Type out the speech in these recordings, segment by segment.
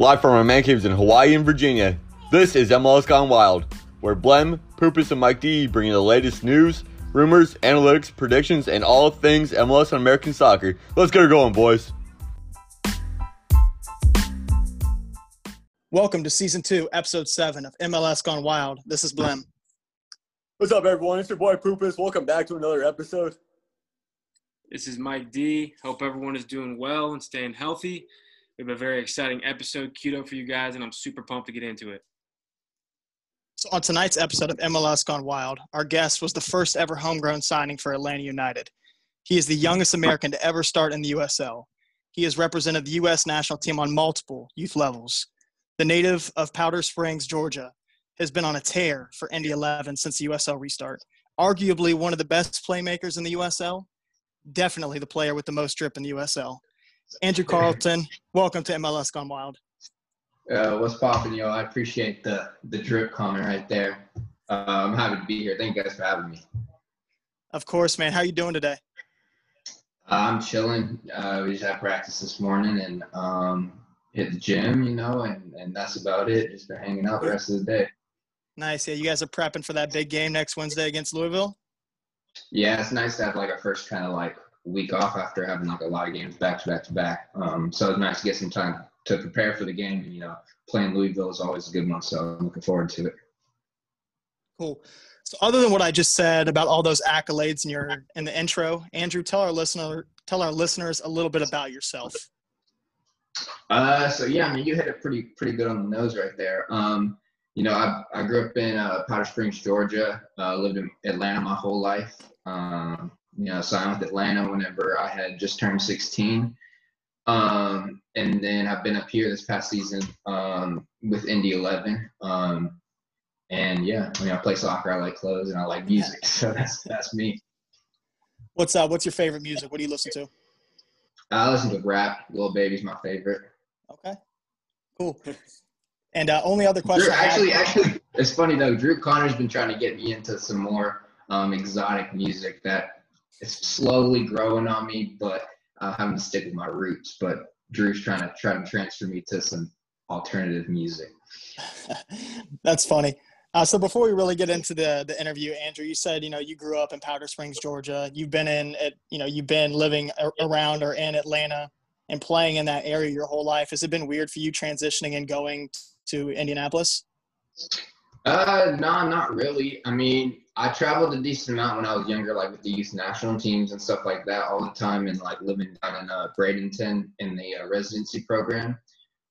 Live from our man caves in Hawaii and Virginia, this is MLS Gone Wild, where Blem, Poopus, and Mike D bring you the latest news, rumors, analytics, predictions, and all things MLS and American soccer. Let's get her going, boys. Welcome to season two, episode seven of MLS Gone Wild. This is Blem. What's up, everyone? It's your boy Poopus. Welcome back to another episode. This is Mike D. Hope everyone is doing well and staying healthy. We have a very exciting episode queued up for you guys, and I'm super pumped to get into it. So, on tonight's episode of MLS Gone Wild, our guest was the first ever homegrown signing for Atlanta United. He is the youngest American to ever start in the USL. He has represented the U.S. national team on multiple youth levels. The native of Powder Springs, Georgia, has been on a tear for Indy 11 since the USL restart. Arguably one of the best playmakers in the USL, definitely the player with the most drip in the USL. Andrew Carleton, welcome to MLS Gone Wild. Uh, what's popping, yo? I appreciate the the drip comment right there. Uh, I'm happy to be here. Thank you guys for having me. Of course, man. How you doing today? Uh, I'm chilling. Uh, we just had practice this morning and um, hit the gym, you know, and, and that's about it. Just been hanging out the rest of the day. Nice. Yeah, you guys are prepping for that big game next Wednesday against Louisville. Yeah, it's nice to have like a first kind of like week off after having like a lot of games back to back to back. Um, so it's nice to get some time to prepare for the game. And, you know, playing Louisville is always a good one, so I'm looking forward to it. Cool. So, other than what I just said about all those accolades in your in the intro, Andrew, tell our listener tell our listeners a little bit about yourself. Uh, so yeah, I mean, you hit it pretty pretty good on the nose right there. Um, you know, I, I grew up in uh, Powder Springs, Georgia. Uh, lived in Atlanta my whole life. Um, you know, signed with Atlanta whenever I had just turned 16. Um, and then I've been up here this past season um, with Indy 11. Um, and yeah, I mean, I play soccer, I like clothes, and I like music. So that's that's me. What's uh What's your favorite music? What do you listen to? I listen to rap. Lil Baby's my favorite. Okay, cool. And uh, only other question. Drew, actually, actually, it's funny though. Drew Conner's been trying to get me into some more um, exotic music that is slowly growing on me, but I'm having to stick with my roots. But Drew's trying to try to transfer me to some alternative music. That's funny. Uh, so before we really get into the the interview, Andrew, you said you know you grew up in Powder Springs, Georgia. You've been in at you know you've been living around or in Atlanta and playing in that area your whole life. Has it been weird for you transitioning and going to Indianapolis? Uh, no, not really. I mean, I traveled a decent amount when I was younger, like with the youth national teams and stuff like that, all the time, and like living down in uh, Bradenton in the uh, residency program.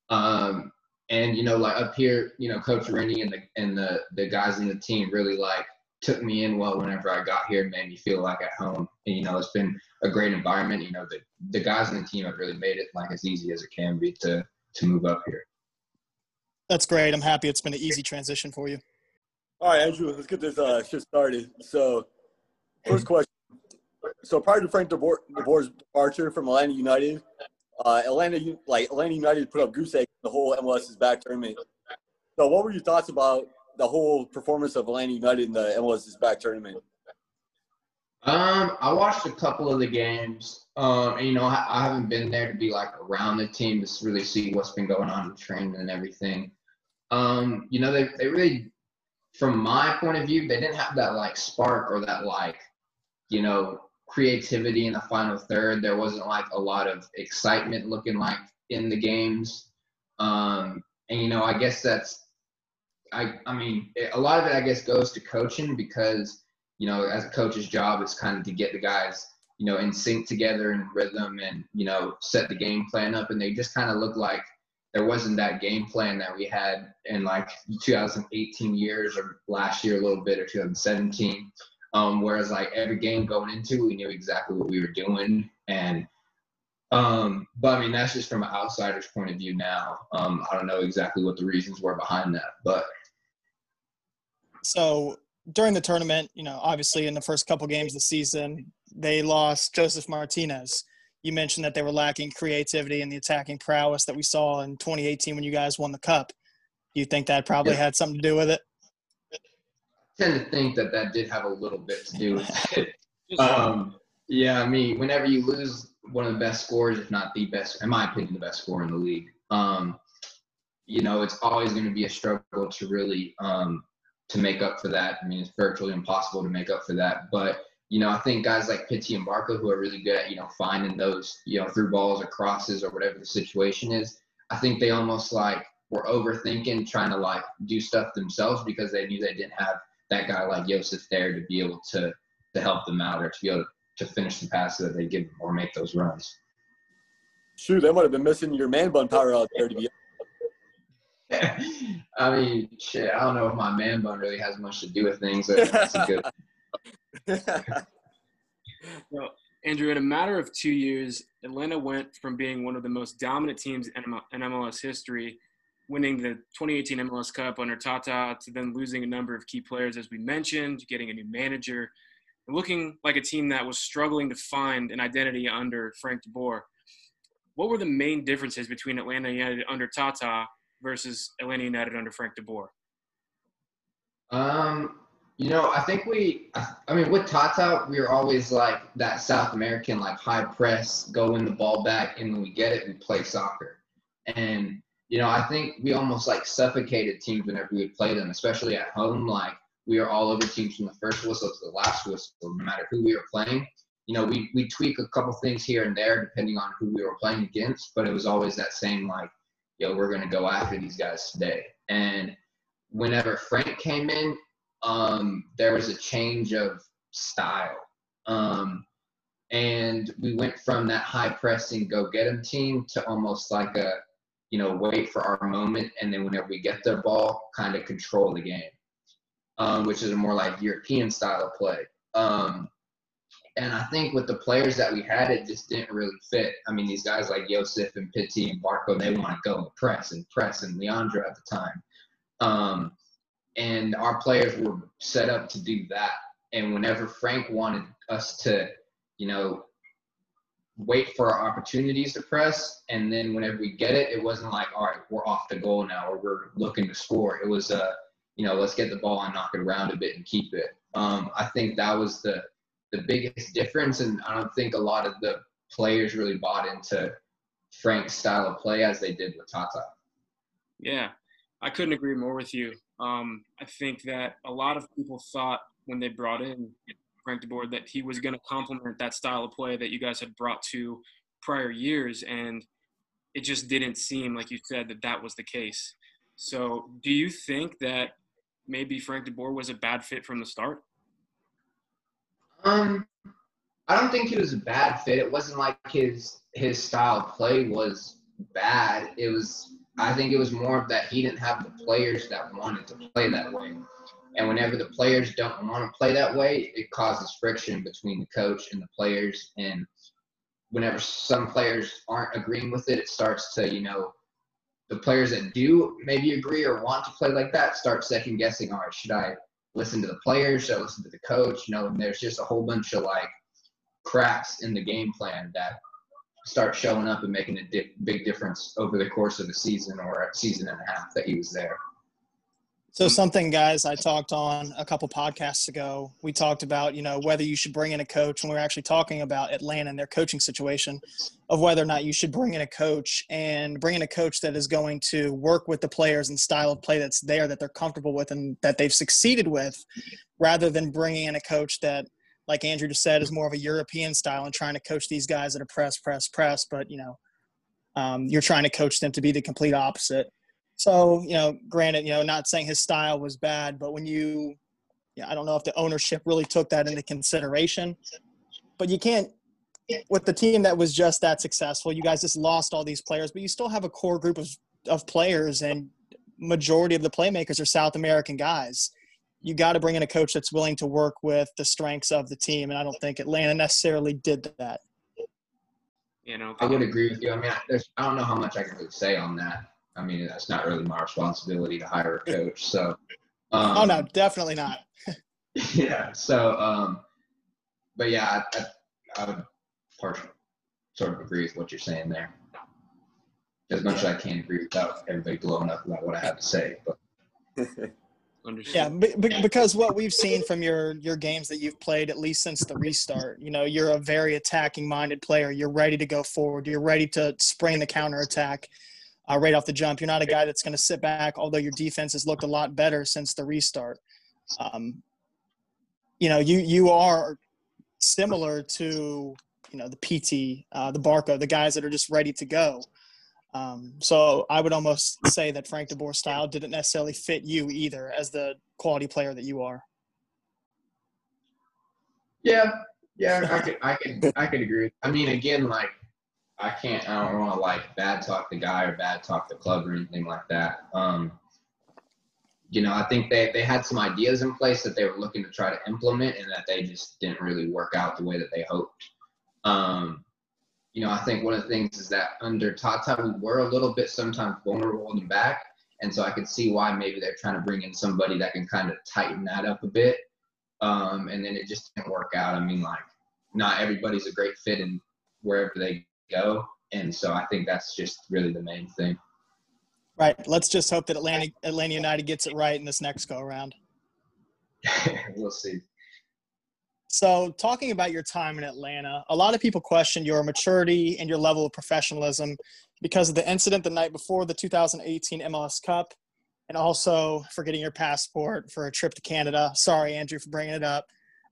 Um, and you know, like up here, you know, Coach Rennie and the and the the guys in the team really like took me in well whenever I got here and made me feel like at home. And you know, it's been a great environment. You know, the the guys in the team have really made it like as easy as it can be to to move up here. That's great. I'm happy it's been an easy transition for you. All right, Andrew, let's get this uh, shit started. So, first question. So, prior to Frank de Boer's departure from Atlanta United, uh, Atlanta like Atlanta United put up goose egg the whole MLS's back tournament. So, what were your thoughts about the whole performance of Atlanta United in the MLS's back tournament? Um, I watched a couple of the games. Um, and, you know, I, I haven't been there to be like around the team to really see what's been going on in training and everything. Um, you know, they they really, from my point of view, they didn't have that like spark or that like, you know, creativity in the final third. There wasn't like a lot of excitement looking like in the games. Um, and you know, I guess that's, I I mean, a lot of it I guess goes to coaching because you know, as a coach's job, it's kind of to get the guys, you know, in sync together and rhythm and, you know, set the game plan up. And they just kind of look like there wasn't that game plan that we had in like 2018 years or last year a little bit or 2017. Um, whereas like every game going into, we knew exactly what we were doing. And, um, but I mean, that's just from an outsider's point of view now. Um, I don't know exactly what the reasons were behind that, but. So during the tournament, you know, obviously in the first couple games of the season, they lost Josef Martinez. You mentioned that they were lacking creativity and the attacking prowess that we saw in 2018 when you guys won the cup. Do you think that probably yeah. had something to do with it? I tend to think that that did have a little bit to do with it. um, yeah, I mean, whenever you lose one of the best scorers, if not the best, in my opinion, the best scorer in the league, um, you know, it's always going to be a struggle to really um, to make up for that. I mean, it's virtually impossible to make up for that. But you know, I think guys like Pity and Barco who are really good at you know finding those you know through balls or crosses or whatever the situation is. I think they almost like were overthinking trying to like do stuff themselves because they knew they didn't have that guy like Josef there to be able to to help them out or to be able to, to finish the passes that they give them or make those runs. Shoot, they might have been missing your man bun power out there to be. I mean, shit. I don't know if my man bun really has much to do with things. That's a good. well, Andrew, in a matter of two years, Atlanta went from being one of the most dominant teams in MLS history, winning the 2018 MLS Cup under Tata, to then losing a number of key players, as we mentioned, getting a new manager, and looking like a team that was struggling to find an identity under Frank de Boer. What were the main differences between Atlanta United under Tata versus Atlanta United under Frank de Boer? Um, you know, I think we, I mean, with Tata, we are always like that South American, like high press, go win the ball back, and when we get it, we play soccer. And, you know, I think we almost like suffocated teams whenever we would play them, especially at home. Like, we are all over teams from the first whistle to the last whistle, no matter who we were playing. You know, we, we tweak a couple things here and there depending on who we were playing against, but it was always that same, like, yo, we're going to go after these guys today. And whenever Frank came in, um, there was a change of style. Um, and we went from that high pressing go get them team to almost like a, you know, wait for our moment. And then whenever we get the ball, kind of control the game, um, which is a more like European style of play. Um, and I think with the players that we had, it just didn't really fit. I mean, these guys like Josef and Pity and Barco, they want to go and press and press, and Leandro at the time. Um, and our players were set up to do that. And whenever Frank wanted us to, you know, wait for our opportunities to press, and then whenever we get it, it wasn't like, all right, we're off the goal now, or we're looking to score. It was, uh, you know, let's get the ball and knock it around a bit and keep it. Um, I think that was the the biggest difference, and I don't think a lot of the players really bought into Frank's style of play as they did with Tata. Yeah, I couldn't agree more with you. Um, I think that a lot of people thought when they brought in Frank de Boer that he was going to complement that style of play that you guys had brought to prior years, and it just didn't seem like you said that that was the case. So, do you think that maybe Frank de Boer was a bad fit from the start? Um, I don't think he was a bad fit. It wasn't like his his style of play was bad. It was I think it was more of that he didn't have the players that wanted to play that way. And whenever the players don't want to play that way, it causes friction between the coach and the players. And whenever some players aren't agreeing with it, it starts to, you know, the players that do maybe agree or want to play like that start second guessing, all right, should I listen to the players? Should I listen to the coach? You know, and there's just a whole bunch of like cracks in the game plan that start showing up and making a di- big difference over the course of a season or a season and a half that he was there. So something, guys, I talked on a couple podcasts ago. We talked about, you know, whether you should bring in a coach, and we were actually talking about Atlanta and their coaching situation, of whether or not you should bring in a coach and bring in a coach that is going to work with the players and style of play that's there that they're comfortable with and that they've succeeded with, rather than bringing in a coach that like Andrew just said, is more of a European style and trying to coach these guys that are press, press, press. But you know, um, you're trying to coach them to be the complete opposite. So you know, granted, you know, not saying his style was bad, but when you, yeah, I don't know if the ownership really took that into consideration. But you can't with the team that was just that successful. You guys just lost all these players, but you still have a core group of of players, and majority of the playmakers are South American guys you got to bring in a coach that's willing to work with the strengths of the team. And I don't think Atlanta necessarily did that. You know, I would agree with you. I mean, there's, I don't know how much I can really say on that. I mean, that's not really my responsibility to hire a coach. So, um, oh no, definitely not. yeah. So, um, but yeah, I, I, I would partially sort of agree with what you're saying there. As much as I can agree without everybody blowing up about what I have to say, but. Understood. Yeah, b- because what we've seen from your your games that you've played, at least since the restart, you know, you're a very attacking minded player. You're ready to go forward. You're ready to spring the counter attack. uh, right off the jump. You're not a guy that's going to sit back, although your defense has looked a lot better since the restart. Um, you know, you you are similar to you know the Pity, uh, the Barco, the guys that are just ready to go. Um, so I would almost say that Frank de Boer style didn't necessarily fit you either, as the quality player that you are. Yeah, yeah, I could, I could, I could agree. I mean, again, like I can't, I don't want to like bad talk the guy or bad talk the club or anything like that. Um, you know, I think they, they had some ideas in place that they were looking to try to implement and that they just didn't really work out the way that they hoped. Um, you know, I think one of the things is that under Tata, we were a little bit sometimes vulnerable in the back. And so I could see why maybe they're trying to bring in somebody that can kind of tighten that up a bit. Um, and then it just didn't work out. I mean, like, not everybody's a great fit in wherever they go. And so I think that's just really the main thing. Right. Let's just hope that Atlanta Atlanta United gets it right in this next go around. we'll see. So, talking about your time in Atlanta, a lot of people question your maturity and your level of professionalism because of the incident the night before the 2018 MLS Cup and also for getting your passport for a trip to Canada. Sorry, Andrew, for bringing it up.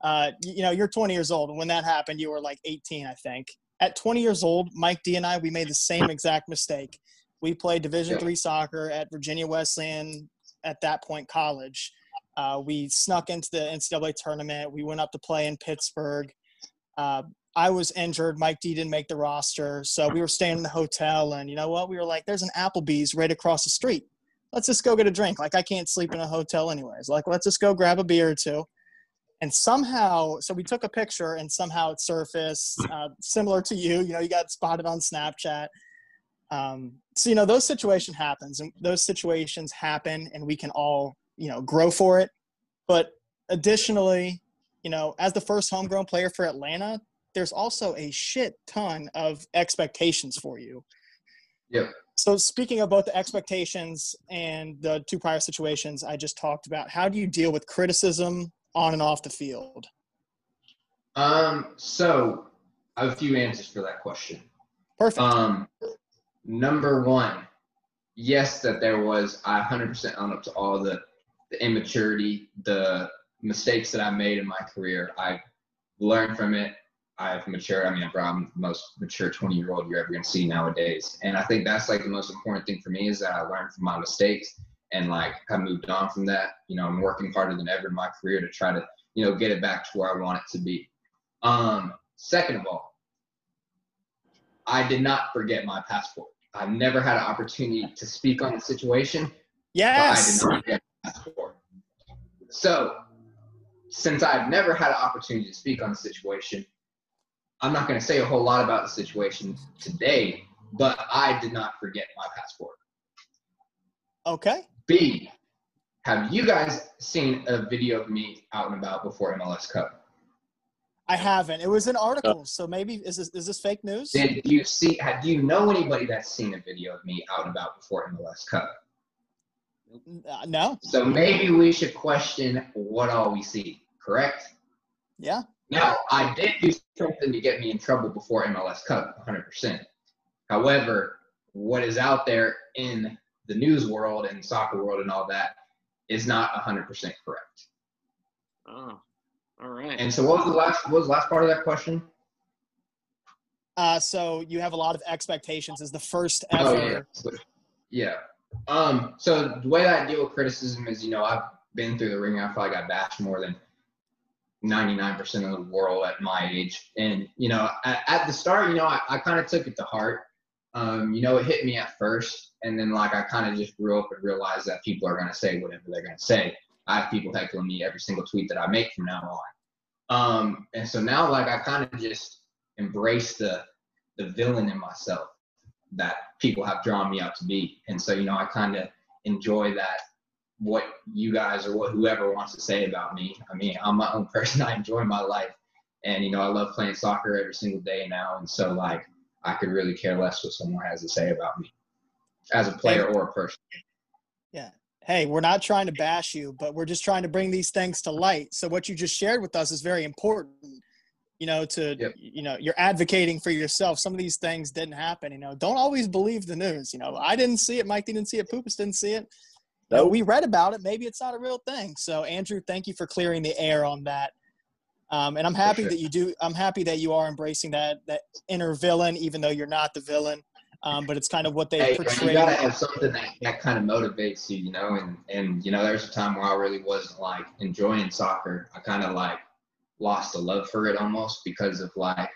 Uh, you know, you're 20 years old. And when that happened, you were like 18, I think. At 20 years old, Mike D and I, we made the same exact mistake. We played Division three soccer at Virginia Wesleyan at that point college. Uh, we snuck into the NCAA tournament. We went up to play in Pittsburgh. Uh, I was injured. Mike D didn't make the roster. So we were staying in the hotel. And you know what? We were like, there's an Applebee's right across the street. Let's just go get a drink. Like, I can't sleep in a hotel anyways. Like, let's just go grab a beer or two. And somehow, so we took a picture and somehow it surfaced, uh, similar to you. You know, you got spotted on Snapchat. Um, so, you know, those situations happens and those situations happen and we can all, you know, grow for it. But additionally, you know, as the first homegrown player for Atlanta, there's also a shit ton of expectations for you. Yep. So speaking of both the expectations and the two prior situations I just talked about, how do you deal with criticism on and off the field? Um, so I have a few answers for that question. Perfect. Um, number one, yes, that there was. I 100% own up to all the, the immaturity, the mistakes that I made in my career. I learned from it. I've matured. I mean, I'm probably the most mature 20 year old you're ever going to see nowadays. And I think that's like the most important thing for me is that I learned from my mistakes and like I moved on from that. You know, I'm working harder than ever in my career to try to, you know, get it back to where I want it to be. Um, second of all, I did not forget my passport. I've never had an opportunity to speak on the situation. Yes. I did not forget So, since I've never had an opportunity to speak on the situation, I'm not going to say a whole lot about the situation today, but I did not forget my passport. Okay. B, have you guys seen a video of me out and about before MLS Cup? I haven't. It was an article, so maybe is this is this fake news? Did you see? Do you know anybody that's seen a video of me out and about before MLS Cup? Uh, no. So maybe we should question what all we see. Correct? Yeah. Now, I did do something to get me in trouble before MLS Cup, 100%. However, what is out there in the news world and soccer world and all that is not 100% correct. Oh, all right. And so, what was the last? What was the last part of that question? Uh, so you have a lot of expectations as the first ever? Oh ever. yeah, yeah. Um, so the way I deal with criticism is, you know, I've been through the ring. I probably got bashed more than 99% of the world at my age. And, you know, at, at the start, you know, I, I kind of took it to heart. Um, you know, it hit me at first. And then, like, I kind of just grew up and realized that people are going to say whatever they're going to say. I have people heckling me every single tweet that I make from now on. Um, and so now, like, I kind of just embrace the, the villain in myself that people have drawn me out to be. And so, you know, I kind of enjoy that what you guys or what whoever wants to say about me. I mean, I'm my own person. I enjoy my life. And, you know, I love playing soccer every single day now. And so, like, I could really care less what someone has to say about me as a player or a person. Yeah. Hey, we're not trying to bash you, but we're just trying to bring these things to light. So what you just shared with us is very important. You know, to Yep. you know, you're advocating for yourself. Some of these things didn't happen. You know, don't always believe the news. You know, I didn't see it. Mike didn't see it. Poopus didn't see it. Know, Nope. we read about it. Maybe it's not a real thing. So, Andrew, thank you for clearing the air on that. Um, and I'm happy sure. that you do. I'm happy that you are embracing that that inner villain, even though you're not the villain. Um, but it's kind of what they Hey, portray. you gotta have something that, that kind of motivates you, you know. And and you know, there's a time where I really wasn't like enjoying soccer. I kind of like lost the love for it almost because of like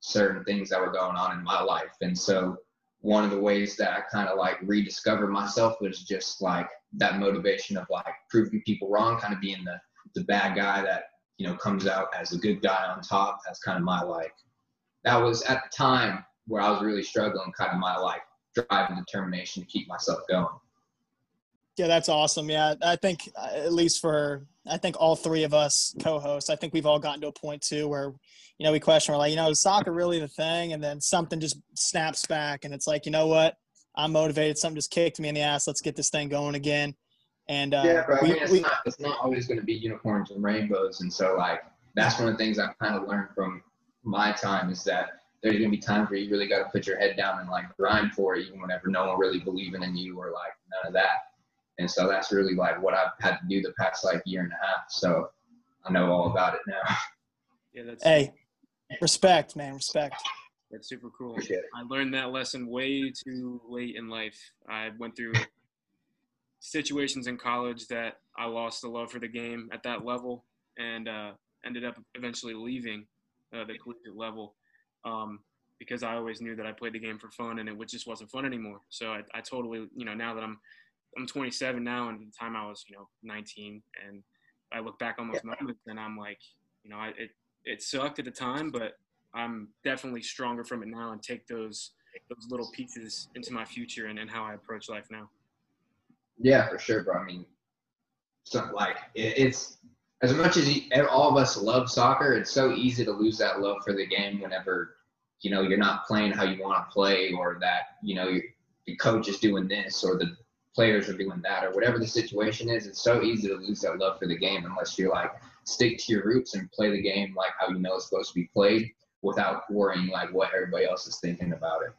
certain things that were going on in my life. And so one of the ways that I kind of like rediscovered myself was just like that motivation of like proving people wrong, kind of being the the bad guy that you know comes out as a good guy on top. That's kind of my like that was at the time where I was really struggling, kind of my like drive and determination to keep myself going. Yeah, that's awesome. Yeah, I think uh, at least for I think all three of us co-hosts, I think we've all gotten to a point too where you know we question we're like, you know, is soccer really the thing? And then something just snaps back, and it's like, you know what? I'm motivated. Something just kicked me in the ass. Let's get this thing going again. And uh, yeah, but I mean, it's we- not it's not always going to be unicorns and rainbows, and so like that's one of the things I've kind of learned from my time is that there's going to be times where you really got to put your head down and like grind for it, even whenever no one really believing in you or like none of that. And so that's really like what I've had to do the past like year and a half. So I know all about it now. Yeah, that's hey, respect, man, respect. that's super cool. I learned that lesson way too late in life. I went through situations in college that I lost the love for the game at that level and uh, ended up eventually leaving uh, the collegiate level um, because I always knew that I played the game for fun and it just wasn't fun anymore. So I, I totally, you know, now that I'm I'm 27 now and at the time I was, you know, 19 and I look back on those moments and I'm like, you know, I, it it sucked at the time, but I'm definitely stronger from it now and take those those little pieces into my future and, and how I approach life now. Yeah, for sure, bro. I mean, so like it, it's as much as you, all of us love soccer, it's so easy to lose that love for the game whenever you know you're not playing how you want to play, or that you know you the coach is doing this, or the players are doing that, or whatever the situation is. It's so easy to lose that love for the game unless you like stick to your roots and play the game like how you know it's supposed to be played, without worrying like what everybody else is thinking about it.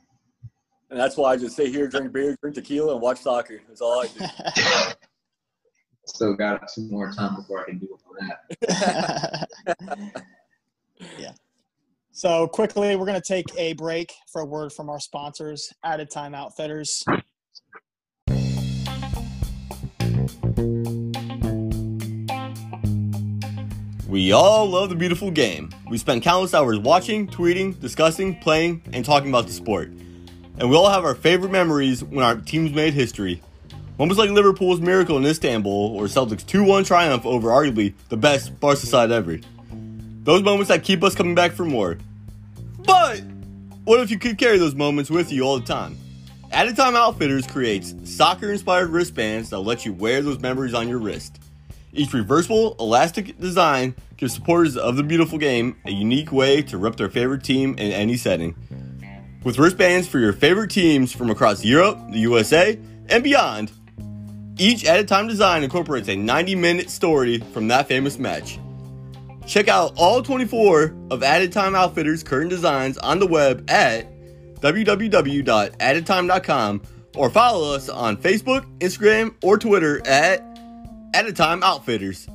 And that's why I just sit here, drink beer, drink tequila, and watch soccer. That's all I do. Still got some more time before I can do all that. yeah. So quickly, we're going to take a break for a word from our sponsors, Added Time Outfitters. We all love the beautiful game. We spend countless hours watching, tweeting, discussing, playing, and talking about the sport. And we all have our favorite memories when our teams made history. Moments like Liverpool's miracle in Istanbul or Celtic's 2 1 triumph over arguably the best Barca side ever. Those moments that keep us coming back for more. But what if you could carry those moments with you all the time? Added Time Outfitters creates soccer inspired wristbands that let you wear those memories on your wrist. Each reversible, elastic design gives supporters of the beautiful game a unique way to rep their favorite team in any setting. With wristbands for your favorite teams from across Europe, the USA, and beyond, each Added Time design incorporates a 90 minute story from that famous match. Check out all 24 of Added Time Outfitters' current designs on the web at www.addedtime.com or follow us on Facebook, Instagram, or Twitter at Added Time Outfitters.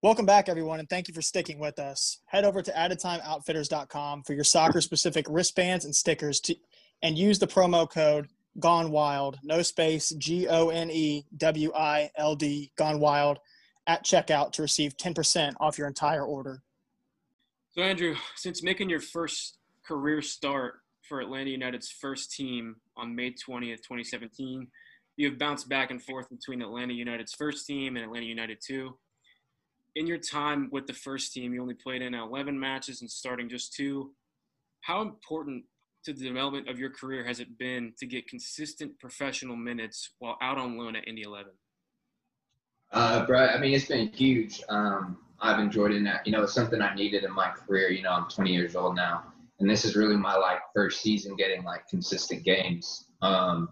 Welcome back, everyone, and thank you for sticking with us. Head over to addedtimeoutfitters.com for your soccer specific wristbands and stickers to, and use the promo code Gone Wild, no space, G O N E W I L D, Gone Wild, at checkout to receive 10% off your entire order. So Andrew, since making your first career start for Atlanta United's first team on May 20th, 2017, you have bounced back and forth between Atlanta United's first team and Atlanta United 2. In your time with the first team, you only played in 11 matches and starting just two. How important to the development of your career has it been to get consistent professional minutes while out on loan at Indy 11? Uh, bro, I mean, it's been huge. Um, I've enjoyed it. You know, it's something I needed in my career. You know, I'm 20 years old now, and this is really my like first season getting like consistent games. Um,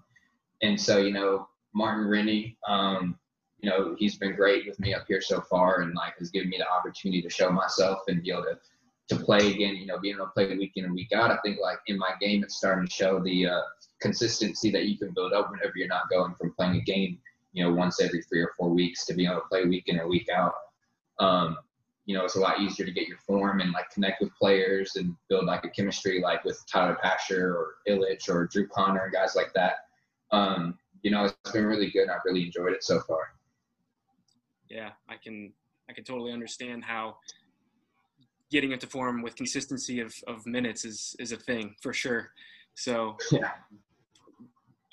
and so, you know, Martin Rennie, um, you know, he's been great with me up here so far, and like has given me the opportunity to show myself and be able to to play again. You know, being able to play week in and week out. I think like in my game, it's starting to show the uh, consistency that you can build up whenever you're not going from playing a game, you know, once every three or four weeks to being able to play week in and week out. Um, you know, it's a lot easier to get your form and like connect with players and build like a chemistry like with Tyler Pasher or Illich or Drew Conner, and guys like that. Um, you know, it's been really good. I've really enjoyed it so far. Yeah, I can I can totally understand how getting into form with consistency of, of minutes is is a thing for sure. So yeah.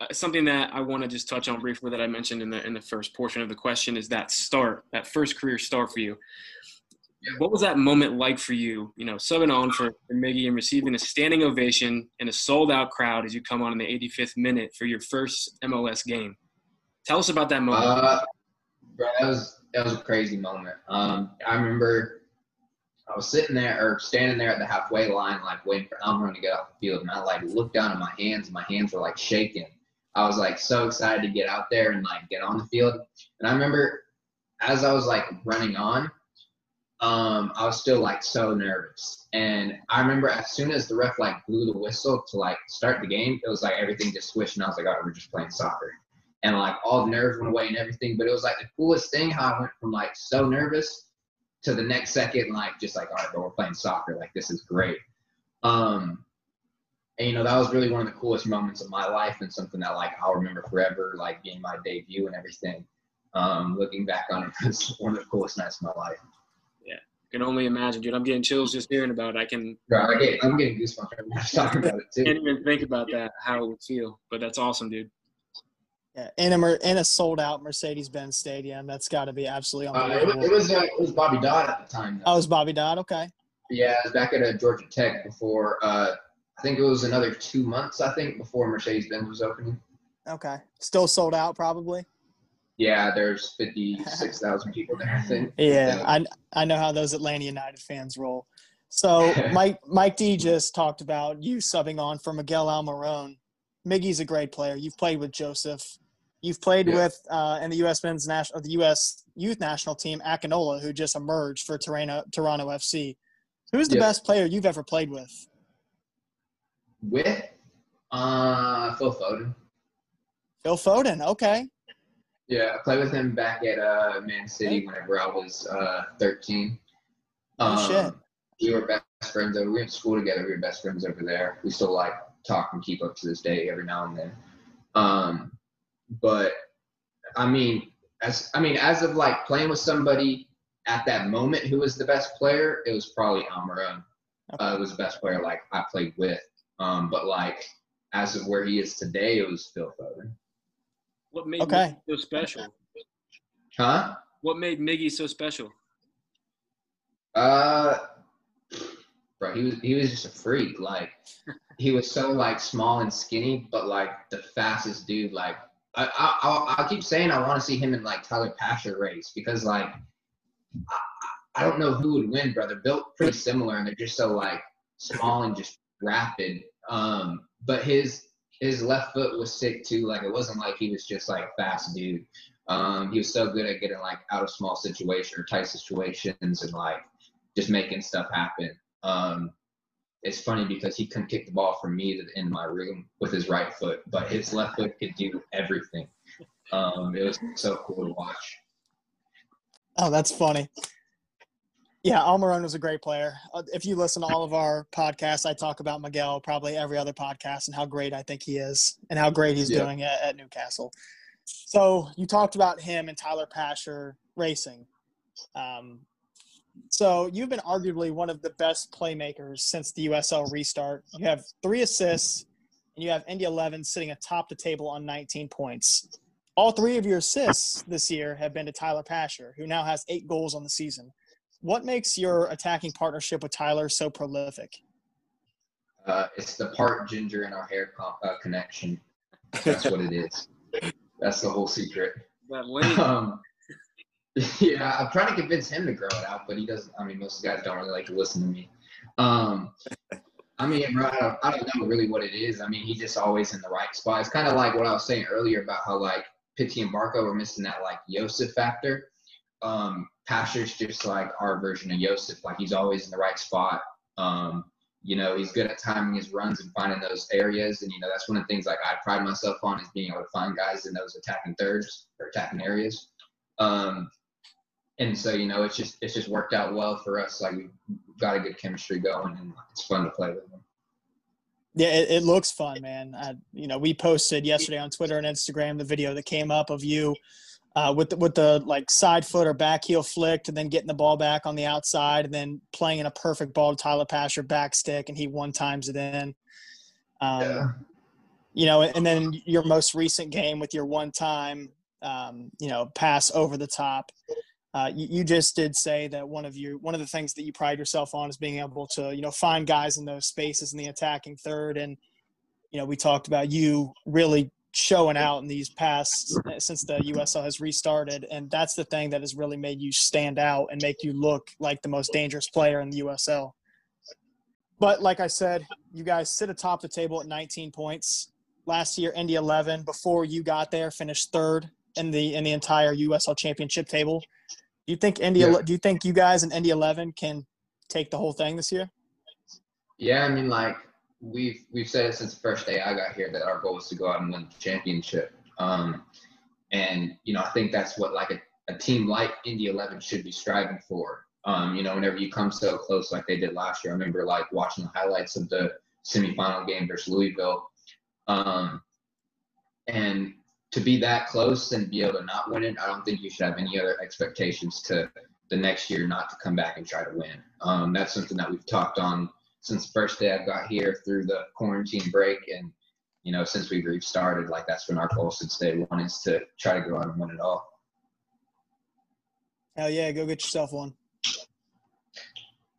Uh, something that I want to just touch on briefly that I mentioned in the in the first portion of the question is that start, that first career start for you. What was that moment like for you? You know, subbing on for, for Miggy and receiving a standing ovation in a sold out crowd as you come on in the 85th minute for your first MLS game. Tell us about that moment. Uh, bro, that was that was a crazy moment. Um, I remember I was sitting there or standing there at the halfway line, like waiting for Almiron to get off the field, and I like looked down at my hands, and my hands were like shaking. I was like so excited to get out there and like get on the field. And I remember as I was like running on, um, I was still like so nervous. And I remember as soon as the ref like blew the whistle to like start the game, it was like everything just switched, and I was like, oh, we're just playing soccer. And like all the nerves went away and everything. But it was like the coolest thing how I went from like so nervous to the next second, like just like, all right, bro, we're playing soccer. Like this is great. Um, and you know that was really one of the coolest moments of my life and something that like I'll remember forever, like being my debut and everything. Um, looking back on it, it's one of the coolest nights of my life. Yeah, I can only imagine, dude. I'm getting chills just hearing about it. I can. Bro, I get, I'm getting goosebumps right now talking about it too. Can't even think about that how it would feel, but that's awesome, dude. Yeah, in a in a sold out Mercedes Benz Stadium, that's got to be absolutely Uh, it, unbelievable. was- it was uh, it was Bobby Dodd at the time. Though. oh, it was Bobby Dodd. Okay. Yeah, I was back at uh, Georgia Tech before. Uh, I think it was another two months. I think before Mercedes Benz was opening. Okay. Still sold out, probably. Yeah, there's fifty six thousand people there. I think. Yeah, I I know how those Atlanta United fans roll. So Mike Mike D just talked about you subbing on for Miguel Almiron. Miggy's a great player. You've played with Josef. You've played Yeah. with uh, in the U.S. men's national, the U.S. youth national team, Akinola, who just emerged for Toronto, Toronto FC. Who's the Yeah. best player you've ever played with? With uh, Phil Foden. Phil Foden. Okay. Yeah, I played with him back at uh, Man City whenever I was uh, 13. Oh, shit. We were best friends. Over, we went to school together. We were best friends over there. We still like talk and keep up to this day every now and then. Um, but I mean, as I mean, as of like playing with somebody at that moment who was the best player, it was probably Almiron. Uh, was the best player like I played with. Um, but like as of where he is today, it was Phil Foden. What made Okay. Miggy so special? Huh? What made Miggy so special? Uh, bro, he was he was just a freak. Like, he was so like small and skinny, but like the fastest dude. Like, I I I'll, I'll keep saying I want to see him in like Tyler Pasher race because like I, I don't know who would win, bro. They're built pretty similar and they're just so like small and just rapid. Um, but his his left foot was sick too. Like it wasn't like he was just like fast dude. Um, he was so good at getting like out of small situations or tight situations and like just making stuff happen. Um, it's funny because he couldn't kick the ball from me to the end of my room with his right foot, but his left foot could do everything. Um, it was so cool to watch. Oh, that's funny. Yeah, Almiron was a great player. Uh, If you listen to all of our podcasts, I talk about Miguel probably every other podcast and how great I think he is and how great he's doing at, at Newcastle. So you talked about him and Tyler Pasher racing. Um, so you've been arguably one of the best playmakers since the USL restart. You have three assists, and you have Indy 11 sitting atop the table on 19 points. All three of your assists this year have been to Tyler Pasher, who now has eight goals on the season. What makes your attacking partnership with Tyler so prolific? Uh, it's the part ginger in our hair co- uh, connection. That's what it is. That's the whole secret. That link. Um, yeah, I'm trying to convince him to grow it out, but he doesn't. I mean, most guys don't really like to listen to me. Um, I mean, bro, I don't, I don't know really what it is. I mean, he's just always in the right spot. It's kind of like what I was saying earlier about how like Pity and Barco were missing that like Josef factor. Um, Pasher's just like our version of Josef. Like he's always in the right spot. Um, you know, he's good at timing his runs and finding those areas. And, you know, that's one of the things like I pride myself on is being able to find guys in those attacking thirds or attacking areas. Um, and so, you know, it's just, it's just worked out well for us. Like we've got a good chemistry going and it's fun to play with him. Yeah, it, it looks fun, man. I, you know, we posted yesterday on Twitter and Instagram the video that came up of you uh, with the, with the like side foot or back heel flicked, and then getting the ball back on the outside, and then playing in a perfect ball to Tyler Pasher back stick, and he one times it in. Um, yeah. You know, and then your most recent game with your one time, um, you know, pass over the top. Uh, you, you, just did say that one of you one of the things that you pride yourself on is being able to you know find guys in those spaces in the attacking third and you know we talked about you really showing out in these past since the USL has restarted, and that's the thing that has really made you stand out and make you look like the most dangerous player in the USL. But like I said, you guys sit atop the table at 19 points. Last year, Indy 11, before you got there, finished third in the in the entire USL Championship table. Do you think Indy? Yeah. Do you think you guys in Indy 11 can take the whole thing this year? Yeah, I mean, like we've we've said it since the first day I got here that our goal was to go out and win the championship. Um, and you know, I think that's what like a, a team like Indy 11 should be striving for. Um, you know, whenever you come so close like they did last year, I remember like watching the highlights of the semifinal game versus Louisville. Um, and to be that close and be able to not win it, I don't think you should have any other expectations to the next year not to come back and try to win. Um, that's something that we've talked on since the first day I got here through the quarantine break and you know since we've restarted like that's been our goal since day one is to try to go out and win it all. Hell yeah, go get yourself one.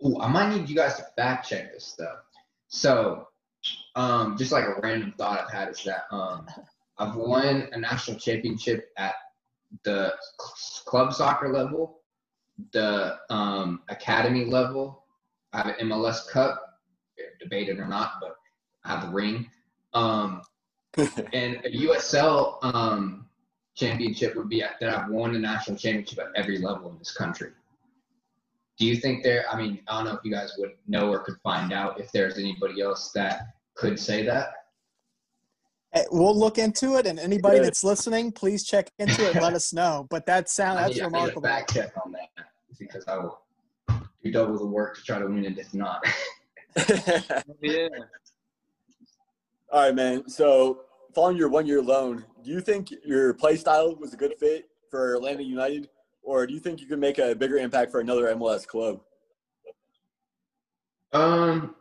Ooh, I might need you guys to fact check this stuff. So, um, just like a random thought I've had is that um, I've won a national championship at the club soccer level, the um, academy level. I have an MLS Cup, debated or not, but I have the ring. Um, and a USL um, championship would be that I've won a national championship at every level in this country. Do you think there? I mean, I don't know if you guys would know or could find out if there's anybody else that could say that. We'll look into it, and anybody that's listening, please check into it. let us know. But that sound that's I need, remarkable. I need a fact check on that because I will do double the work to try to win it if not. yeah. All right, man. So, following your one year loan, do you think your play style was a good fit for Atlanta United, or do you think you could make a bigger impact for another MLS club? Um,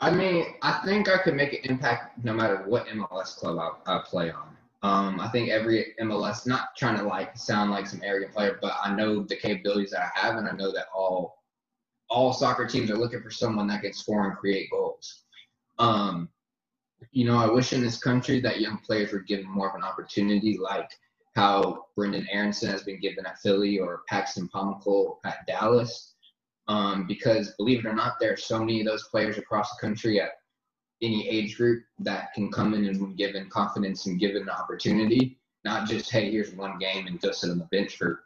I mean, I think I could make an impact no matter what MLS club I, I play on. Um, I think every MLS, not trying to like sound like some arrogant player, but I know the capabilities that I have, and I know that all all soccer teams are looking for someone that can score and create goals. Um, you know, I wish in this country that young players were given more of an opportunity, like how Brenden Aaronson has been given at Philly or Paxton Pomykal at Dallas. Um, because believe it or not, there are so many of those players across the country at any age group that can come in and be given confidence and given an opportunity, not just hey, here's one game and go sit on the bench for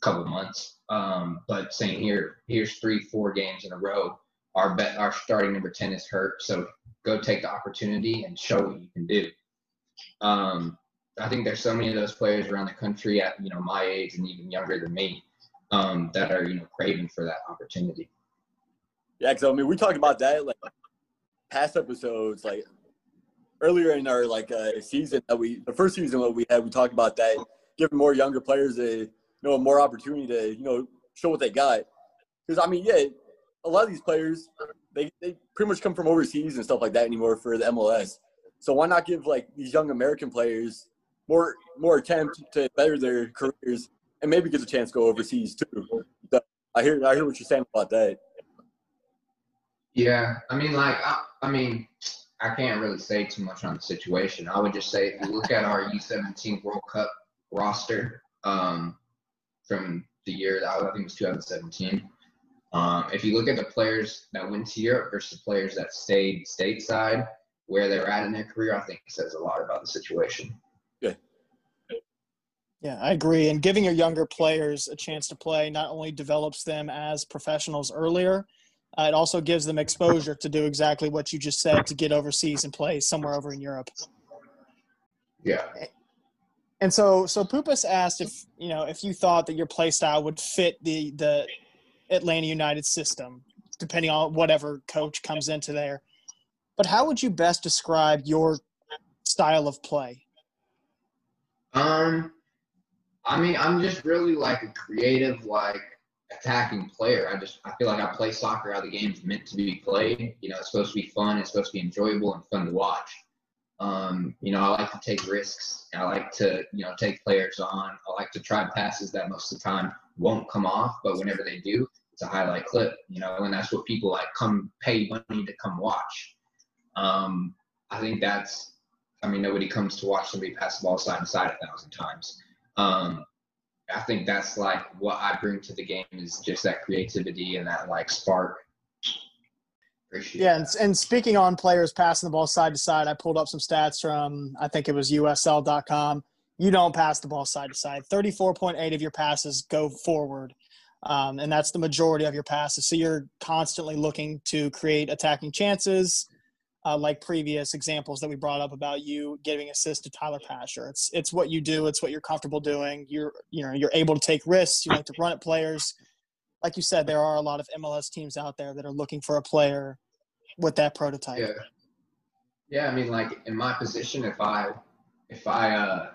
couple months. Um, but saying here, here's three, four games in a row. Our bet, our starting number ten is hurt, so go take the opportunity and show what you can do. Um, I think there's so many of those players around the country at you know my age and even younger than me um, that are you know craving for that opportunity. Yeah, because I mean we talked about that like past episodes, like earlier in our like uh, season that we the first season that we had, we talked about that giving more younger players a you know, more opportunity to, you know, show what they got. Because, I mean, yeah, a lot of these players, they, they pretty much come from overseas and stuff like that anymore for the MLS. So why not give, like, these young American players more more attempt to better their careers and maybe get a chance to go overseas, too? So I hear, I hear what you're saying about that. Yeah, I mean, like, I, I mean, I can't really say too much on the situation. I would just say if you look at our U17 World Cup roster, um, from the year that I think it was 2017. Um, if you look at the players that went to Europe versus the players that stayed stateside, where they're at in their career, I think it says a lot about the situation. Yeah. Yeah, I agree. And giving your younger players a chance to play not only develops them as professionals earlier, uh, it also gives them exposure to do exactly what you just said to get overseas and play somewhere over in Europe. Yeah. And so, so Poopus asked if you know if you thought that your play style would fit the the Atlanta United system, depending on whatever coach comes into there. But how would you best describe your style of play? Um, I mean, I'm just really like a creative, like attacking player. I just I feel like I play soccer how the game's meant to be played. You know, it's supposed to be fun. It's supposed to be enjoyable and fun to watch. Um, you know, I like to take risks. I like to, you know, take players on. I like to try passes that most of the time won't come off, but whenever they do, it's a highlight clip, you know, and that's what people like come pay money to come watch. Um, I think that's, I mean, nobody comes to watch somebody pass the ball side to side a thousand times. Um, I think that's like what I bring to the game is just that creativity and that like spark Appreciate yeah, and, and, speaking on players passing the ball side to side, I pulled up some stats from I think it was USL.com. You don't pass the ball side to side. Thirty-four point eight of your passes go forward, um, and that's the majority of your passes. So you're constantly looking to create attacking chances, uh, like previous examples that we brought up about you giving assist to Tyler Pasher. It's it's what you do. It's what you're comfortable doing. You're you know you're able to take risks. You like to run at players like you said, there are a lot of MLS teams out there that are looking for a player with that prototype. Yeah. Yeah, I mean, like in my position, if I, if I, uh,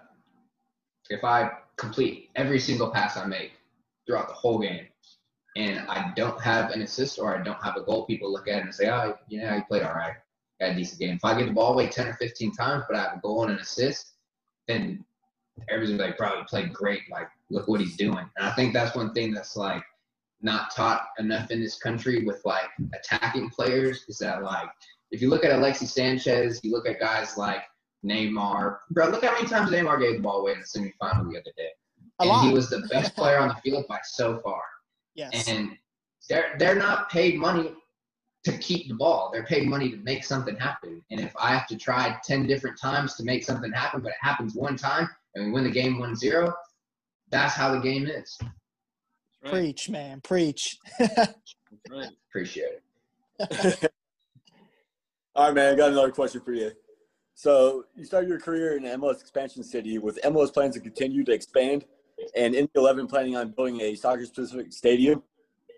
if I complete every single pass I make throughout the whole game, and I don't have an assist or I don't have a goal, people look at it and say, "Oh, yeah, you played all right, had a decent game." If I get the ball away ten or fifteen times, but I have a goal and an assist, then everybody's like, "Probably played great. Like, look what he's doing." And I think that's one thing that's like not taught enough in this country with like attacking players is that like if you look at Alexis Sanchez, you look at guys like Neymar. Bro, look how many times Neymar gave the ball away in the semifinal the other day. A and lot. he was the best player on the field by so far. Yes. And they're they're not paid money to keep the ball. They're paid money to make something happen. And if I have to try 10 different times to make something happen, but it happens one time and we win the game 1-0, that's how the game is. Right. Preach, man, preach. right. Appreciate it. All right, man. I got another question for you. So you started your career in MLS expansion city with MLS plans to continue to expand, and Indy 11 planning on building a soccer-specific stadium.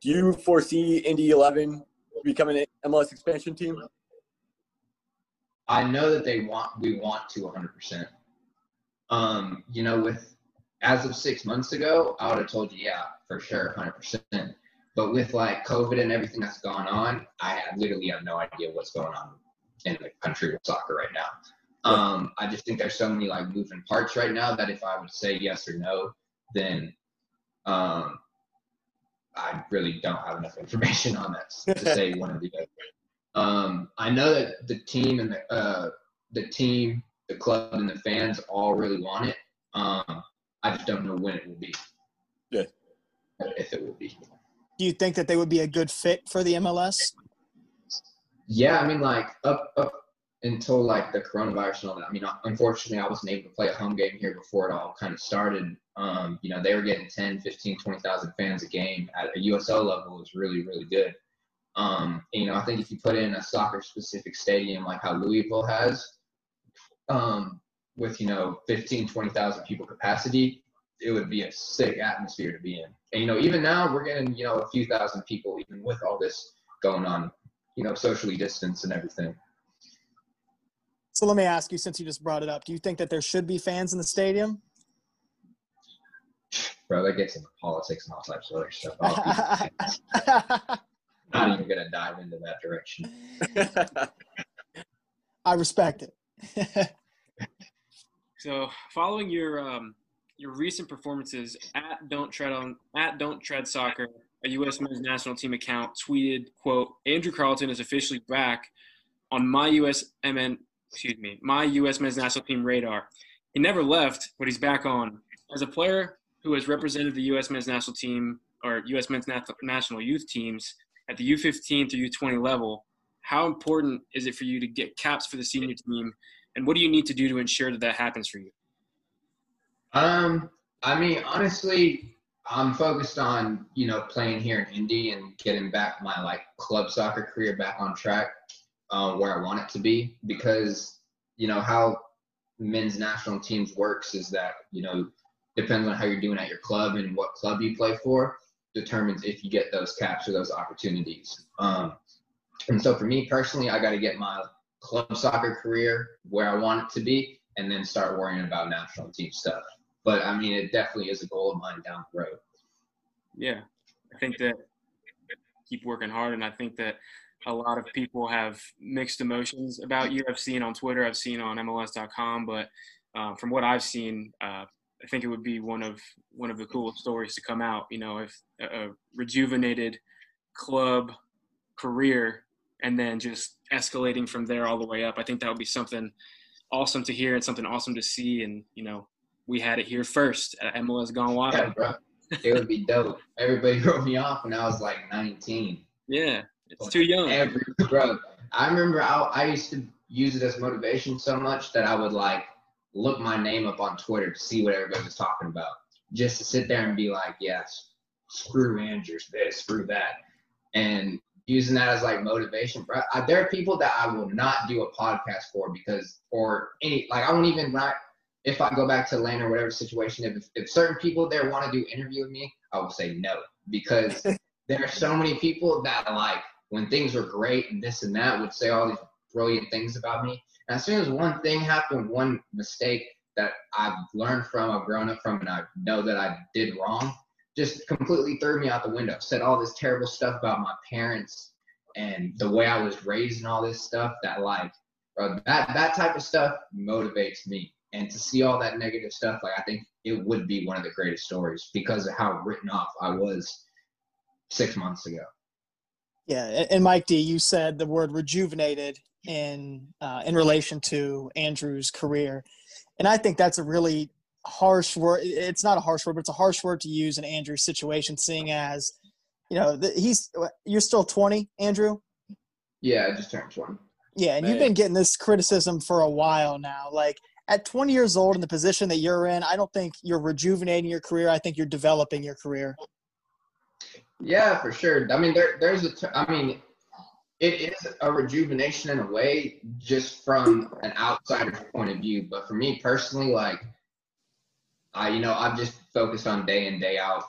Do you foresee Indy 11 becoming an MLS expansion team? I know that they want. We want to 100%. Um, you know, with as of six months ago, I would have told you, yeah, for sure, 100%. But with like COVID and everything that's gone on, I literally have no idea what's going on in the country of soccer right now. Um, I just think there's so many like moving parts right now that if I would say yes or no, then um, I really don't have enough information on that to say one or the other. Um, I know that the team and the uh, the team, the club, and the fans all really want it. Um, I just don't know when it will be. Yeah if it would be. Do you think that they would be a good fit for the MLS? Yeah, I mean, like up up until like the coronavirus and all that. I mean, unfortunately, I wasn't able to play a home game here before it all kind of started. Um, you know, they were getting 10, 15, 20,000 fans a game at a USL level was really, really good. Um, and, you know, I think if you put in a soccer specific stadium like how Louisville has, um, with, you know, 15, 20,000 people capacity, it would be a sick atmosphere to be in. And you know, even now we're getting you know a few thousand people, even with all this going on, you know, socially distanced and everything. So let me ask you, since you just brought it up, do you think that there should be fans in the stadium? Bro, that gets into politics and all types of other stuff. not even gonna dive into that direction. I respect it. so, following your um, your recent performances at Don't Tread on at Don't Tread Soccer, a U.S. men's national team account, tweeted, "quote Andrew Carleton is officially back on my U.S. MN, excuse me, my U.S. men's national team radar. He never left, but he's back on. As a player who has represented the U.S. men's national team or U.S. men's national youth teams at the U15 through U20 level, how important is it for you to get caps for the senior team, and what do you need to do to ensure that that happens for you?" Um, I mean, honestly, I'm focused on you know playing here in Indy and getting back my like club soccer career back on track, uh, where I want it to be. Because you know how men's national teams works is that you know depends on how you're doing at your club and what club you play for determines if you get those caps or those opportunities. Um, and so for me personally, I got to get my club soccer career where I want it to be, and then start worrying about national team stuff. But I mean, it definitely is a goal of mine down the road. Yeah, I think that keep working hard, and I think that a lot of people have mixed emotions about you. I've seen on Twitter, I've seen on MLS.com, but uh, from what I've seen, uh, I think it would be one of one of the coolest stories to come out. You know, if a, a rejuvenated club career and then just escalating from there all the way up. I think that would be something awesome to hear and something awesome to see. And you know, we had it here first uh, at MLS Gone Wild. Yeah, bro. It would be dope. Everybody wrote me off when I was like 19. Yeah, it's too young. Every bro, I remember I, I used to use it as motivation so much that I would like look my name up on Twitter to see what everybody was talking about, just to sit there and be like, yes, screw Andrews, this, screw that, and using that as like motivation. Bro, I, there are people that I will not do a podcast for because, or any, like I won't even like if I go back to Atlanta or whatever situation. If if certain people there want to do interview with me, I will say no because there are so many people that like when things were great and this and that would say all these brilliant things about me. And as soon as one thing happened, one mistake that I've learned from, I've grown up from, and I know that I did wrong, just completely threw me out the window. Said all this terrible stuff about my parents and the way I was raised and all this stuff that like bro, that that type of stuff motivates me. And to see all that negative stuff, like I think it would be one of the greatest stories because of how written off I was six months ago. Yeah, and Mike D, you said the word rejuvenated in uh, in relation to Andrew's career, and I think that's a really harsh word. It's not a harsh word, but it's a harsh word to use in Andrew's situation, seeing as you know the, he's you're still 20, Andrew. Yeah, I just turned 20. Yeah, and Man. you've been getting this criticism for a while now. Like at 20 years old in the position that you're in, I don't think you're rejuvenating your career. I think you're developing your career. Yeah, for sure. I mean, there, there's a. T- I mean, it is a rejuvenation in a way, just from an outsider's point of view. But for me personally, like, I, you know, I've just focused on day in day out,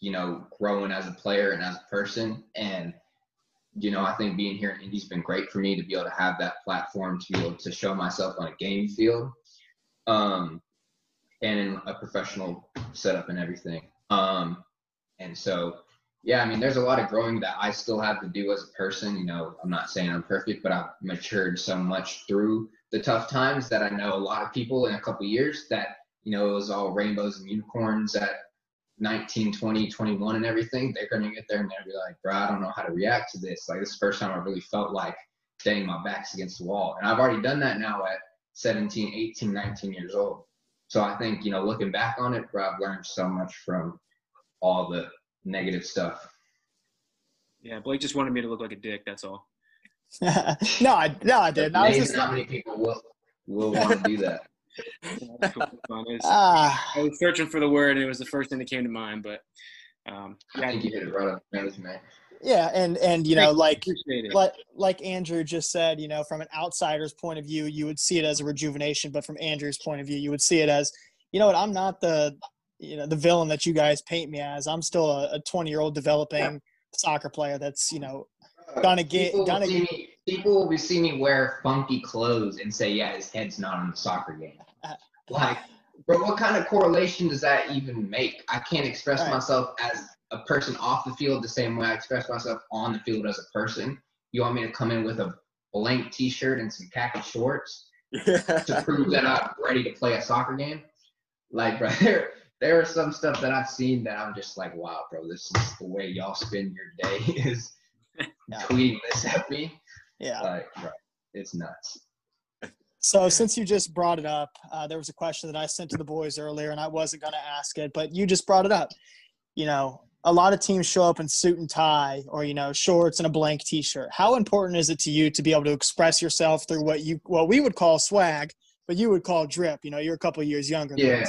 you know, growing as a player and as a person, and you know, I think being here in Indy's been great for me to be able to have that platform to be able to show myself on a game field, um, and in a professional setup and everything. Um, and so yeah, I mean, there's a lot of growing that I still have to do as a person. You know, I'm not saying I'm perfect, but I've matured so much through the tough times that I know a lot of people in a couple years that, you know, it was all rainbows and unicorns at 19, 20, 21 and everything. They're going to get there and they'll be like, bro, I don't know how to react to this. Like, this is the first time I really felt like, dang, my back's against the wall. And I've already done that now at 17, 18, 19 years old. So I think, you know, looking back on it, bro, I've learned so much from all the negative stuff. Yeah, Blake just wanted me to look like a dick. That's all. no, I no, I didn't. I was just how many people will will want to do that. Yeah, ah. I was searching for the word, and it was the first thing that came to mind. But um, yeah, I think you hit it right on the nose, man. Yeah, and and you know, like like like Andrew just said, you know, from an outsider's point of view, you would see it as a rejuvenation, but from Andrew's point of view, you would see it as, you know what, I'm not the you know the villain that you guys paint me as. I'm still a 20 year old developing yeah. soccer player that's you know gonna get people gonna. Will see me, people will be see me wear funky clothes and say, "Yeah, his head's not on the soccer game." Like, bro, what kind of correlation does that even make? I can't express right. myself as a person off the field the same way I express myself on the field as a person. You want me to come in with a blank T-shirt and some khaki shorts to prove that I'm ready to play a soccer game? Like, bro, there are some stuff that I've seen that I'm just like, wow, bro, this is the way y'all spend your day is yeah. tweeting this at me. Yeah. Like, right. It's nuts. So since you just brought it up, uh, there was a question that I sent to the boys earlier, and I wasn't going to ask it, but you just brought it up. You know, a lot of teams show up in suit and tie, or you know, shorts and a blank T-shirt. How important is it to you to be able to express yourself through what you what we would call swag, but you would call drip? You know, you're a couple years younger. Yeah.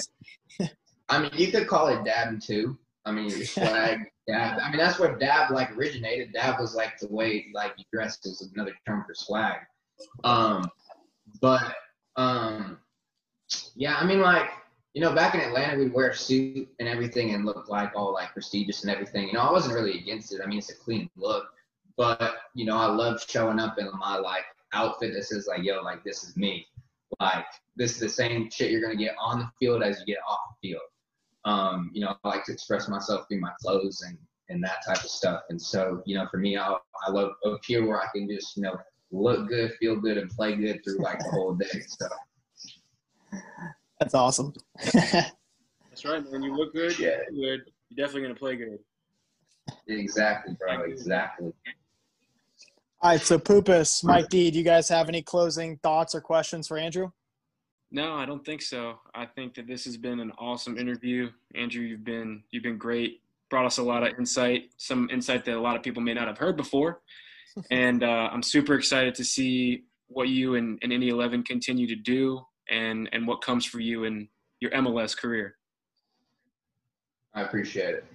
I mean, you could call it dabbing too. I mean, swag, dab. I mean, that's where dab like originated. Dab was like the way like you dress is another term for swag. Um, but um, yeah, I mean, like you know, back in Atlanta, we'd wear a suit and everything and look like all like prestigious and everything. You know, I wasn't really against it. I mean, it's a clean look, but you know, I love showing up in my like outfit that says like, yo, like this is me. Like this is the same shit you're gonna get on the field as you get off the field. Um, you know, I like to express myself through my clothes and and that type of stuff. And so, you know, for me, I I love appear where I can just you know look good, feel good, and play good through like the whole day. So. That's awesome. That's right, man. You look good. Yeah. You're good. You're definitely gonna play good. Exactly, bro. Exactly. All right, so Poopus, Mike D, do you guys have any closing thoughts or questions for Andrew? No, I don't think so. I think that this has been an awesome interview. Andrew, you've been you've been great. Brought us a lot of insight, some insight that a lot of people may not have heard before. And uh, I'm super excited to see what you and, and Indy 11 continue to do and and what comes for you in your MLS career. I appreciate it.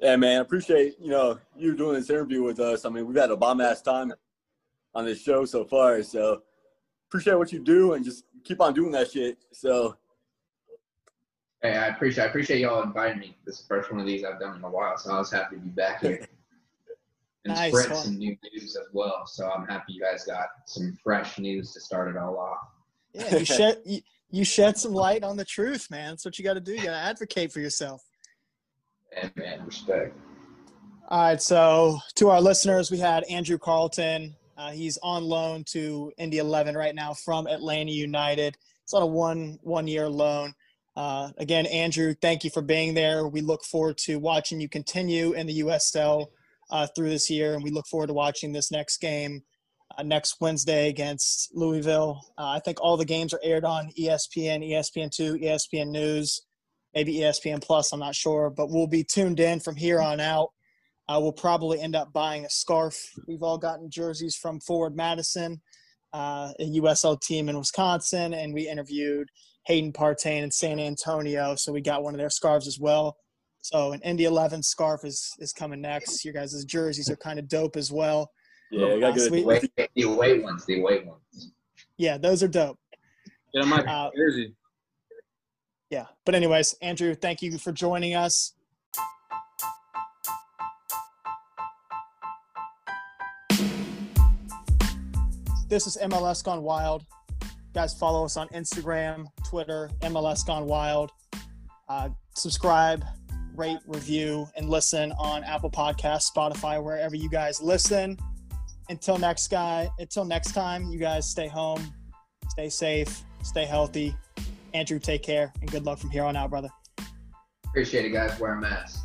Yeah, man, I appreciate you know you doing this interview with us. I mean, we've had a bomb ass time on this show so far. So appreciate what you do and just keep on doing that shit. So Hey, I appreciate I appreciate y'all inviting me. This is the first one of these I've done in a while, so I was happy to be back here. And Nice spread one. some new news as well. So I'm happy you guys got some fresh news to start it all off. Yeah, you shed you, you shed some light on the truth, man. That's what you got to do. You got to advocate for yourself. And man, respect. All right, so to our listeners, we had Andrew Carleton. Uh, he's on loan to Indy 11 right now from Atlanta United. It's on a one one year loan. Uh, again, Andrew, thank you for being there. We look forward to watching you continue in the USL uh, through this year, and we look forward to watching this next game uh, next Wednesday against Louisville. Uh, I think all the games are aired on ESPN, ESPN2, ESPN News, maybe ESPN Plus. I'm not sure, but we'll be tuned in from here on out. Uh, we'll probably end up buying a scarf. We've all gotten jerseys from Forward Madison, uh, a USL team in Wisconsin, and we interviewed Hayden Partain in San Antonio, so we got one of their scarves as well. So an Indy 11 scarf is is coming next. Your guys' jerseys are kind of dope as well. yeah, I got Uh, good. sweet. Wait, the away ones, the away ones. Yeah, those are dope. Get on my Uh, jersey. Yeah. But anyways, Andrew, thank you for joining us. This is MLS Gone Wild. Guys, follow us on Instagram, Twitter, MLS Gone Wild. Uh, subscribe, rate, review, and listen on Apple Podcasts, Spotify, wherever you guys listen. Until next guy, until next time, you guys stay home, stay safe, stay healthy. Andrew, take care and good luck from here on out, brother. Appreciate it, guys. Wear a mask.